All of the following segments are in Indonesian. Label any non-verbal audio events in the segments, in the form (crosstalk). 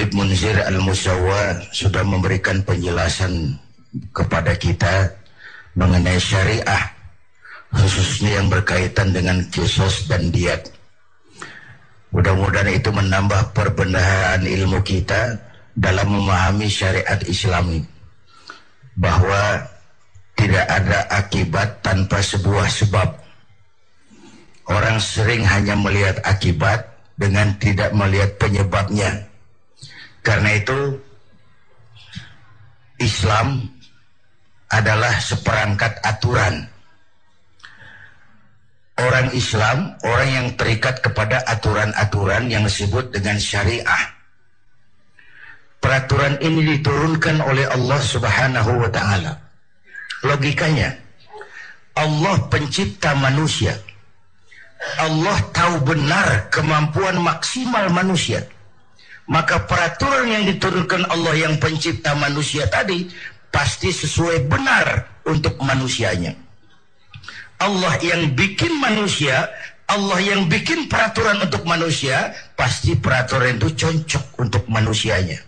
Habib Munzir Al-Musawwa sudah memberikan penjelasan kepada kita mengenai syariah khususnya yang berkaitan dengan kisos dan diat. Mudah-mudahan itu menambah perbendaharaan ilmu kita dalam memahami syariat Islami bahwa tidak ada akibat tanpa sebuah sebab. Orang sering hanya melihat akibat dengan tidak melihat penyebabnya. Karena itu Islam adalah seperangkat aturan. Orang Islam, orang yang terikat kepada aturan-aturan yang disebut dengan syariah. Peraturan ini diturunkan oleh Allah Subhanahu wa taala. Logikanya, Allah pencipta manusia. Allah tahu benar kemampuan maksimal manusia maka peraturan yang diturunkan Allah yang pencipta manusia tadi pasti sesuai benar untuk manusianya. Allah yang bikin manusia, Allah yang bikin peraturan untuk manusia, pasti peraturan itu cocok untuk manusianya.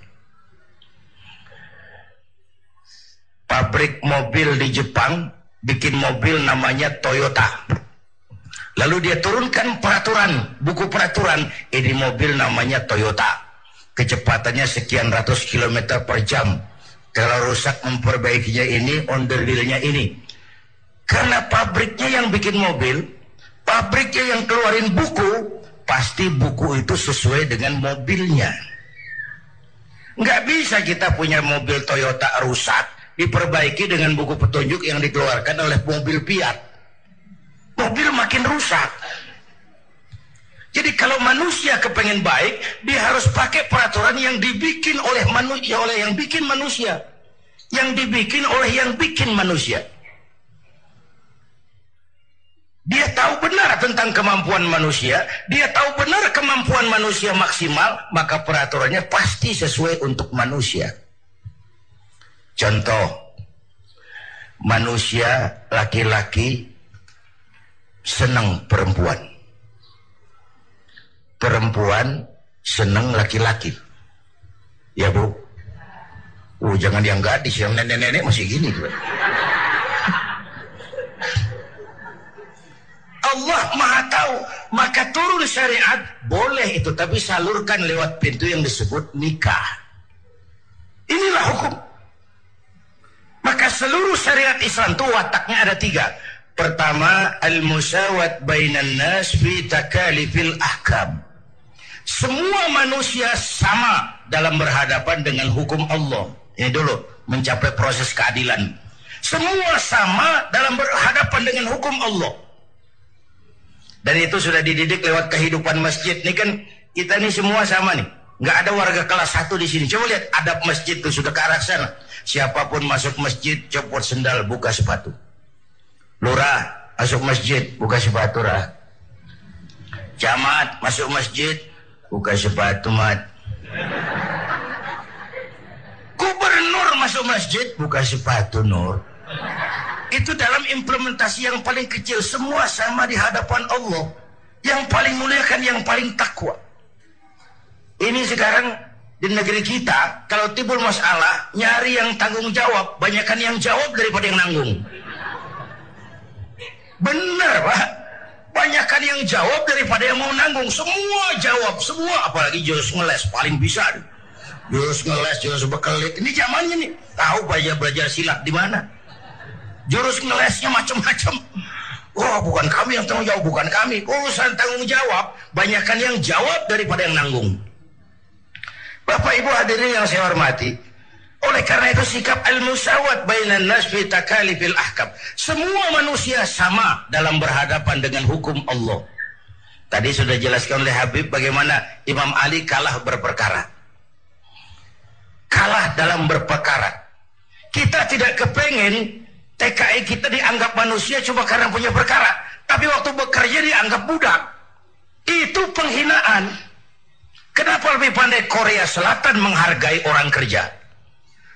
Pabrik mobil di Jepang bikin mobil namanya Toyota. Lalu dia turunkan peraturan, buku peraturan, ini mobil namanya Toyota kecepatannya sekian ratus kilometer per jam. Kalau rusak memperbaikinya ini, onderdeelnya ini. Karena pabriknya yang bikin mobil, pabriknya yang keluarin buku, pasti buku itu sesuai dengan mobilnya. Nggak bisa kita punya mobil Toyota rusak, diperbaiki dengan buku petunjuk yang dikeluarkan oleh mobil Fiat. Mobil makin rusak. Kalau manusia kepengen baik, dia harus pakai peraturan yang dibikin oleh manusia, oleh yang bikin manusia. Yang dibikin oleh yang bikin manusia. Dia tahu benar tentang kemampuan manusia, dia tahu benar kemampuan manusia maksimal, maka peraturannya pasti sesuai untuk manusia. Contoh, manusia laki-laki senang perempuan perempuan senang laki-laki. Ya bu. Oh jangan yang gadis, yang nenek-nenek masih gini. Bro. Allah maha tahu. Maka turun syariat, boleh itu. Tapi salurkan lewat pintu yang disebut nikah. Inilah hukum. Maka seluruh syariat Islam itu wataknya ada tiga. Pertama, al-musawat bainan nas fi takalifil ahkam semua manusia sama dalam berhadapan dengan hukum Allah. Ini dulu mencapai proses keadilan. Semua sama dalam berhadapan dengan hukum Allah. Dan itu sudah dididik lewat kehidupan masjid. Ini kan kita ini semua sama nih. Nggak ada warga kelas satu di sini. Coba lihat adab masjid itu sudah ke arah sana. Siapa pun masuk masjid, copot sendal, buka sepatu. Lurah masuk masjid, buka sepatu rah. Jamaat masuk masjid, buka sepatu mat. Gubernur masuk masjid buka sepatu nur. Itu dalam implementasi yang paling kecil. Semua sama di hadapan Allah. Yang paling mulia kan yang paling takwa. Ini sekarang di negeri kita kalau timbul masalah nyari yang tanggung jawab. Banyakkan yang jawab daripada yang nanggung. Benar pak Jawab daripada yang mau nanggung. Semua jawab, semua. Apalagi jurus ngeles paling bisa. Jurus ngeles, jurus bekelit. Ini zamannya nih. Tahu belajar belajar silat di mana? Jurus ngelesnya macam-macam. Oh, bukan kami yang tanggung jawab, bukan kami. Urusan tanggung jawab, banyakkan yang jawab daripada yang nanggung. Bapak Ibu hadirin yang saya hormati, oleh karena itu sikap al-musawat bainan nas fi takalifil ahkam. Semua manusia sama dalam berhadapan dengan hukum Allah. Tadi sudah jelaskan oleh Habib bagaimana Imam Ali kalah berperkara. Kalah dalam berperkara. Kita tidak kepengen TKI kita dianggap manusia cuma karena punya perkara. Tapi waktu bekerja dianggap budak. Itu penghinaan. Kenapa lebih pandai Korea Selatan menghargai orang kerja?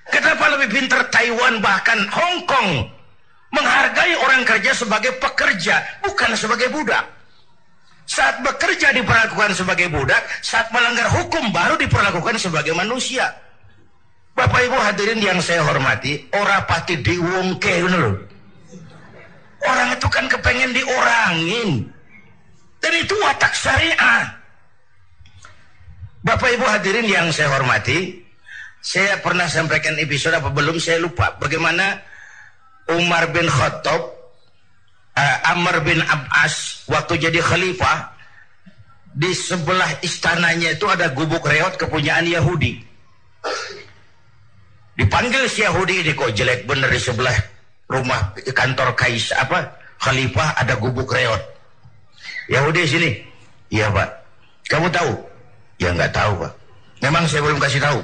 Kenapa lebih pintar Taiwan bahkan Hong Kong menghargai orang kerja sebagai pekerja bukan sebagai budak. Saat bekerja diperlakukan sebagai budak, saat melanggar hukum baru diperlakukan sebagai manusia. Bapak Ibu hadirin yang saya hormati, ora pati diwongke. Orang itu kan kepengen diorangin. Dan itu watak syariah. Bapak Ibu hadirin yang saya hormati, saya pernah sampaikan episode apa belum saya lupa bagaimana Umar bin Khattab uh, Amr bin Abbas waktu jadi khalifah di sebelah istananya itu ada gubuk reot kepunyaan Yahudi. Dipanggil si Yahudi ini kok jelek bener di sebelah rumah kantor kais apa khalifah ada gubuk reot. Yahudi sini. Iya pak. Kamu tahu? Ya nggak tahu pak. Memang saya belum kasih tahu.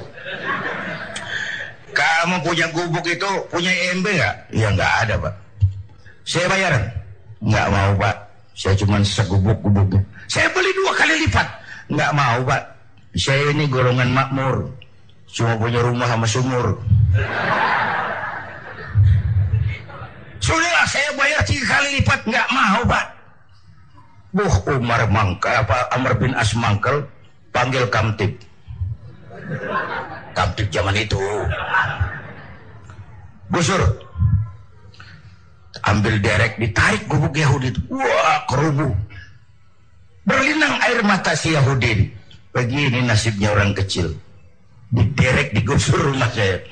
Kamu punya gubuk itu punya EMB nggak? Ya nggak ada pak. Saya bayar. Nggak mau pak. Saya cuma segubuk-gubuk. Saya beli dua kali lipat. Nggak mau pak. Saya ini golongan makmur. Cuma punya rumah sama sumur. Sudahlah saya bayar tiga kali lipat. Nggak mau pak. Buh Umar Mangka apa Amr bin As Mangkel panggil Kamtib. Kamtib zaman itu. Busur, ambil derek ditarik gubuk Yahudi itu. Wah kerubuh. Berlinang air mata si Yahudi begini nasibnya orang kecil. Diderek digusur rumah saya.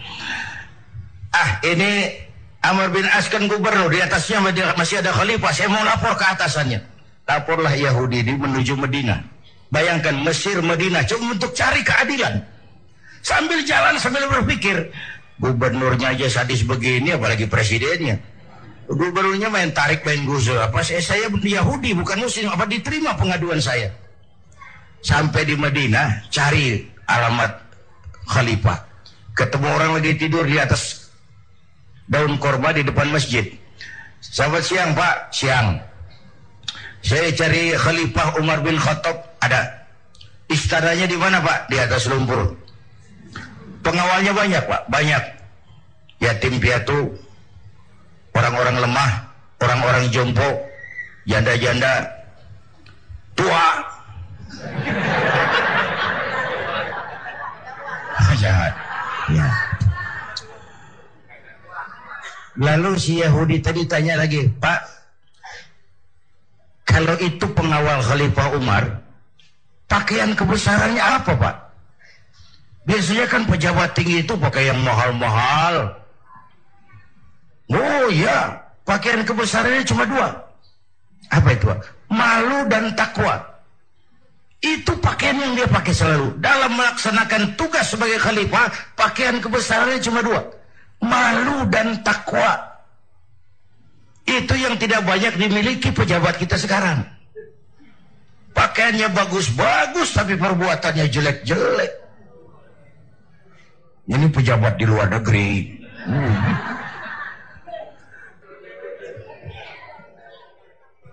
Ah ini Amr bin As kan gubernur. Di atasnya masih ada khalifah. Saya mau lapor ke atasannya. Laporlah Yahudi ini menuju Medina. Bayangkan Mesir Medina. Cuma untuk cari keadilan. Sambil jalan sambil berpikir gubernurnya aja sadis begini apalagi presidennya. Gubernurnya main tarik main gusur apa saya saya Yahudi bukan muslim. Apa diterima pengaduan saya? Sampai di Madinah cari alamat khalifah. Ketemu orang lagi tidur di atas daun korma di depan masjid. Selamat siang pak. Siang. Saya cari khalifah Umar bin Khattab. Ada istananya di mana pak? Di atas lumpur pengawalnya banyak pak banyak yatim piatu orang-orang lemah, orang-orang jompo, janda-janda tua. Jahat. (laughs) Ya. Lalu si Yahudi tadi tanya lagi, Pak, kalau itu pengawal Khalifah Umar, pakaian kebesarannya apa Pak? Biasanya kan pejabat tinggi itu pakai yang mahal-mahal, Oh iya, pakaian kebesarannya cuma dua. Apa itu? Malu dan takwa. Itu pakaian yang dia pakai selalu. Dalam melaksanakan tugas sebagai khalifah, pakaian kebesarannya cuma dua. Malu dan takwa. Itu yang tidak banyak dimiliki pejabat kita sekarang. Pakaiannya bagus-bagus, tapi perbuatannya jelek-jelek. Ini pejabat di luar negeri. Hmm.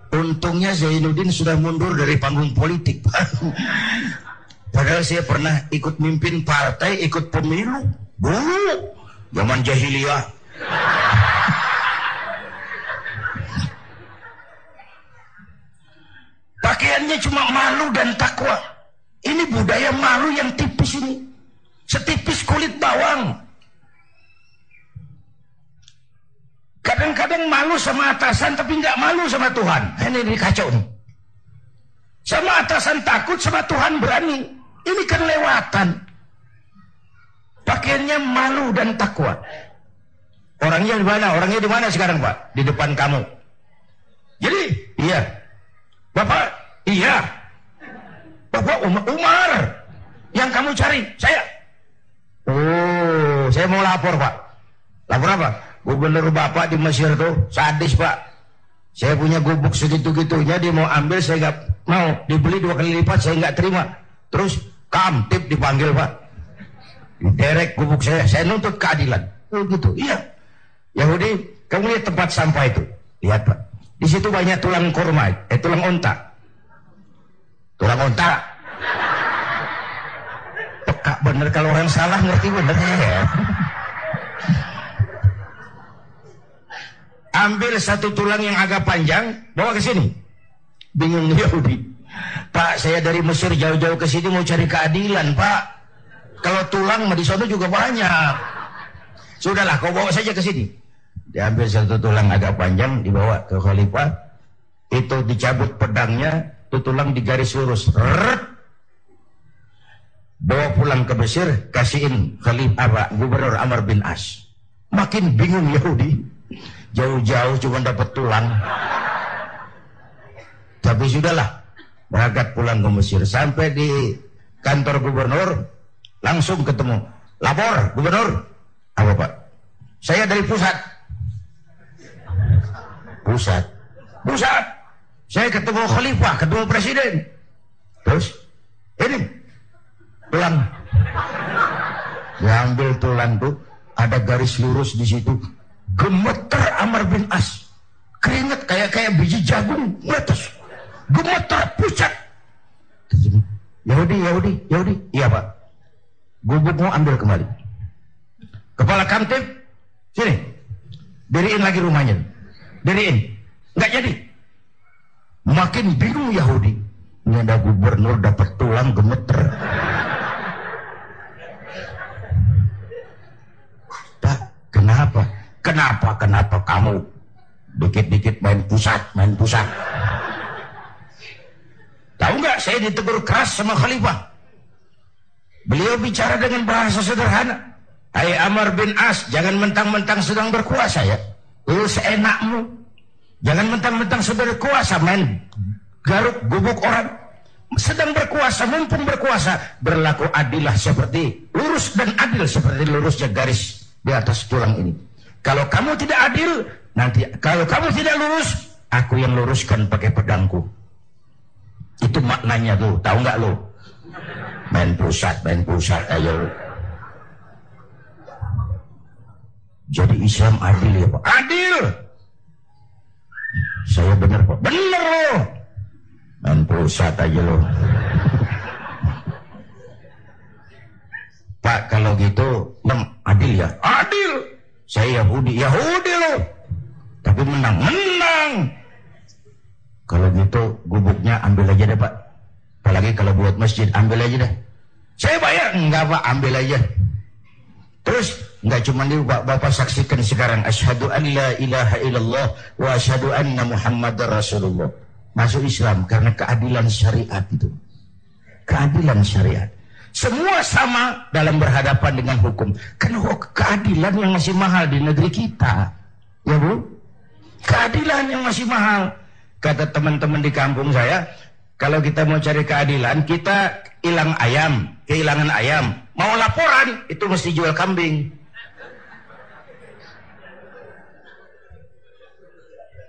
Untungnya Zainuddin sudah mundur dari panggung politik. Padahal saya pernah ikut mimpin partai, ikut pemilu. Dulu, zaman jahiliyah. Pakaiannya cuma malu dan takwa. Ini budaya malu yang tipis ini. Kadang-kadang malu sama atasan tapi nggak malu sama Tuhan. Ini, ini kacau nih. Sama atasan takut, sama Tuhan berani. Ini kan lewatan. Pakaiannya malu dan takwa. Orangnya di mana? Orangnya di mana sekarang, Pak? Di depan kamu. Jadi, iya. Bapak, iya. Bapak Umar, Umar yang kamu cari, saya. Oh, saya mau lapor, Pak. Lapor apa? Gubernur Bapak di Mesir tuh sadis Pak. Saya punya gubuk segitu-gitunya dia mau ambil saya nggak mau dibeli dua kali lipat saya nggak terima. Terus kamtip dipanggil Pak. Derek gubuk saya, saya nuntut keadilan. Oh gitu, iya. Yahudi, kamu lihat tempat sampah itu. Lihat Pak. Di situ banyak tulang kurma, eh tulang onta. Tulang onta. Peka bener kalau orang salah ngerti bener ya. Ambil satu tulang yang agak panjang, bawa ke sini. Bingung (laughs) Yahudi. Pak saya dari Mesir jauh-jauh ke sini mau cari keadilan Pak. Kalau tulang di sana juga banyak. Sudahlah kau bawa saja ke sini. Diambil satu tulang agak panjang dibawa ke khalifah. Itu dicabut pedangnya itu tulang digaris lurus. Rrrt. bawa pulang ke Mesir kasihin khalifah gubernur Amr bin As. Makin bingung Yahudi jauh-jauh cuma dapat tulang. Tapi sudahlah berangkat pulang ke Mesir. Sampai di kantor gubernur langsung ketemu. Lapor gubernur. Apa pak? Saya dari pusat. Pusat. Pusat. Saya ketemu khalifah ketemu presiden. Terus ini tulang. Diambil tulang tuh ada garis lurus di situ. Gemeter Amr bin As. Keringet kayak kayak biji jagung meletus gemeter pucat. Yahudi Yahudi Yahudi. Iya pak. Gubukmu ambil kembali. Kepala kamtip sini. Diriin lagi rumahnya. Diriin. Nggak jadi. Makin bingung Yahudi. Ini ada gubernur dapat tulang gemeter pak kenapa kenapa kenapa kamu dikit-dikit main pusat main pusat Tahu nggak saya ditegur keras sama khalifah. Beliau bicara dengan bahasa sederhana. Hai Amr bin As, jangan mentang-mentang sedang berkuasa ya. Lu seenakmu. Jangan mentang-mentang sudah berkuasa main garuk gubuk orang. Sedang berkuasa, mumpung berkuasa, berlaku adilah seperti lurus dan adil seperti lurusnya garis di atas tulang ini. Kalau kamu tidak adil, nanti kalau kamu tidak lurus, aku yang luruskan pakai pedangku. Itu maknanya tuh, tahu nggak lo? Main pusat, main pusat ayo. Jadi Islam adil ya Pak? Adil. Saya benar Pak. Benar lo. Main pusat aja lo. Pak kalau gitu adil ya? Saya Yahudi, Yahudi lo. Tapi menang, menang. Kalau gitu gubuknya ambil aja deh pak. Apalagi kalau buat masjid ambil aja deh. Saya bayar enggak pak ambil aja. Terus enggak cuma itu pak bapak saksikan sekarang asyhadu an la ilaha illallah wa asyhadu anna muhammadar rasulullah. Masuk Islam karena keadilan syariat itu. Keadilan syariat. Semua sama dalam berhadapan dengan hukum. Karena keadilan yang masih mahal di negeri kita. Ya bu? Keadilan yang masih mahal. Kata teman-teman di kampung saya, kalau kita mau cari keadilan, kita hilang ayam, kehilangan ayam. Mau laporan, itu mesti jual kambing.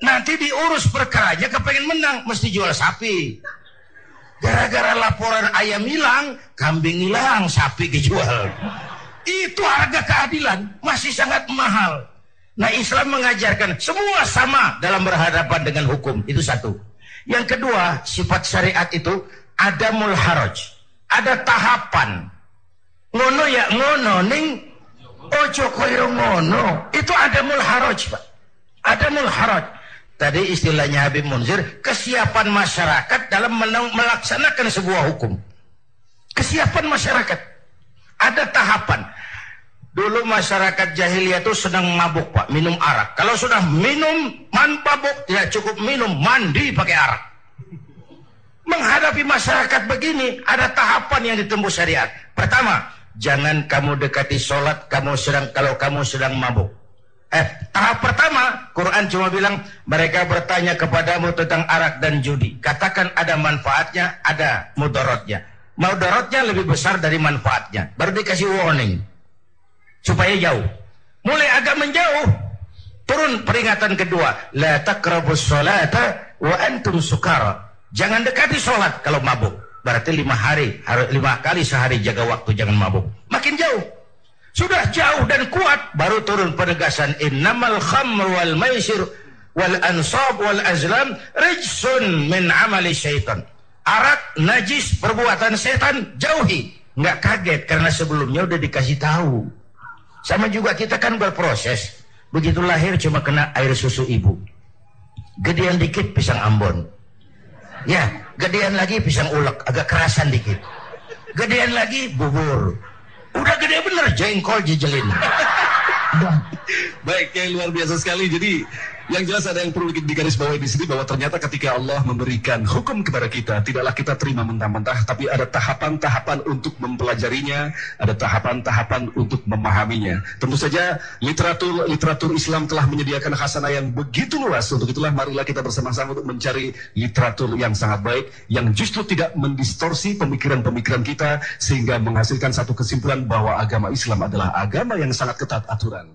Nanti diurus perkaranya kepengen menang, mesti jual sapi. Gara-gara laporan ayam hilang, kambing hilang, sapi dijual. Itu harga keadilan, masih sangat mahal. Nah Islam mengajarkan semua sama dalam berhadapan dengan hukum. Itu satu. Yang kedua, sifat syariat itu ada mulharaj. Ada tahapan. Ngono ya ngono ning ojo koyo ngono. Itu ada mulharaj, Pak. Ada mulharaj. Tadi istilahnya Habib Munzir, kesiapan masyarakat dalam melaksanakan sebuah hukum. Kesiapan masyarakat. Ada tahapan. Dulu masyarakat jahiliyah itu sedang mabuk pak, minum arak. Kalau sudah minum man mabuk, tidak cukup minum, mandi pakai arak. Menghadapi masyarakat begini, ada tahapan yang ditembus syariat. Pertama, jangan kamu dekati sholat kamu sedang kalau kamu sedang mabuk. Eh, tahap pertama, Quran cuma bilang mereka bertanya kepadamu tentang arak dan judi. Katakan ada manfaatnya, ada mudaratnya. Mudaratnya lebih besar dari manfaatnya. Baru dikasih warning supaya jauh. Mulai agak menjauh, turun peringatan kedua, la taqrabus salata wa antum sukara. Jangan dekati sholat kalau mabuk. Berarti lima hari, lima kali sehari jaga waktu jangan mabuk. Makin jauh. Sudah jauh dan kuat baru turun penegasan innamal khamr wal maisir wal ansab wal azlam rijsun min amali syaitan. Arak najis perbuatan setan jauhi. Nggak kaget karena sebelumnya udah dikasih tahu. Sama juga kita kan berproses. Begitu lahir cuma kena air susu ibu. Gedean dikit pisang Ambon. Ya, gedean lagi pisang ulek agak kerasan dikit gedean lagi bubur udah gede bener jengkol jejelin Baik, yang luar biasa sekali. Jadi yang jelas ada yang perlu digarisbawahi di sini bahwa ternyata ketika Allah memberikan hukum kepada kita, tidaklah kita terima mentah-mentah, tapi ada tahapan-tahapan untuk mempelajarinya, ada tahapan-tahapan untuk memahaminya. Tentu saja literatur literatur Islam telah menyediakan khasanah yang begitu luas. Untuk itulah marilah kita bersama-sama untuk mencari literatur yang sangat baik, yang justru tidak mendistorsi pemikiran-pemikiran kita sehingga menghasilkan satu kesimpulan bahwa agama Islam adalah agama yang sangat ketat aturan.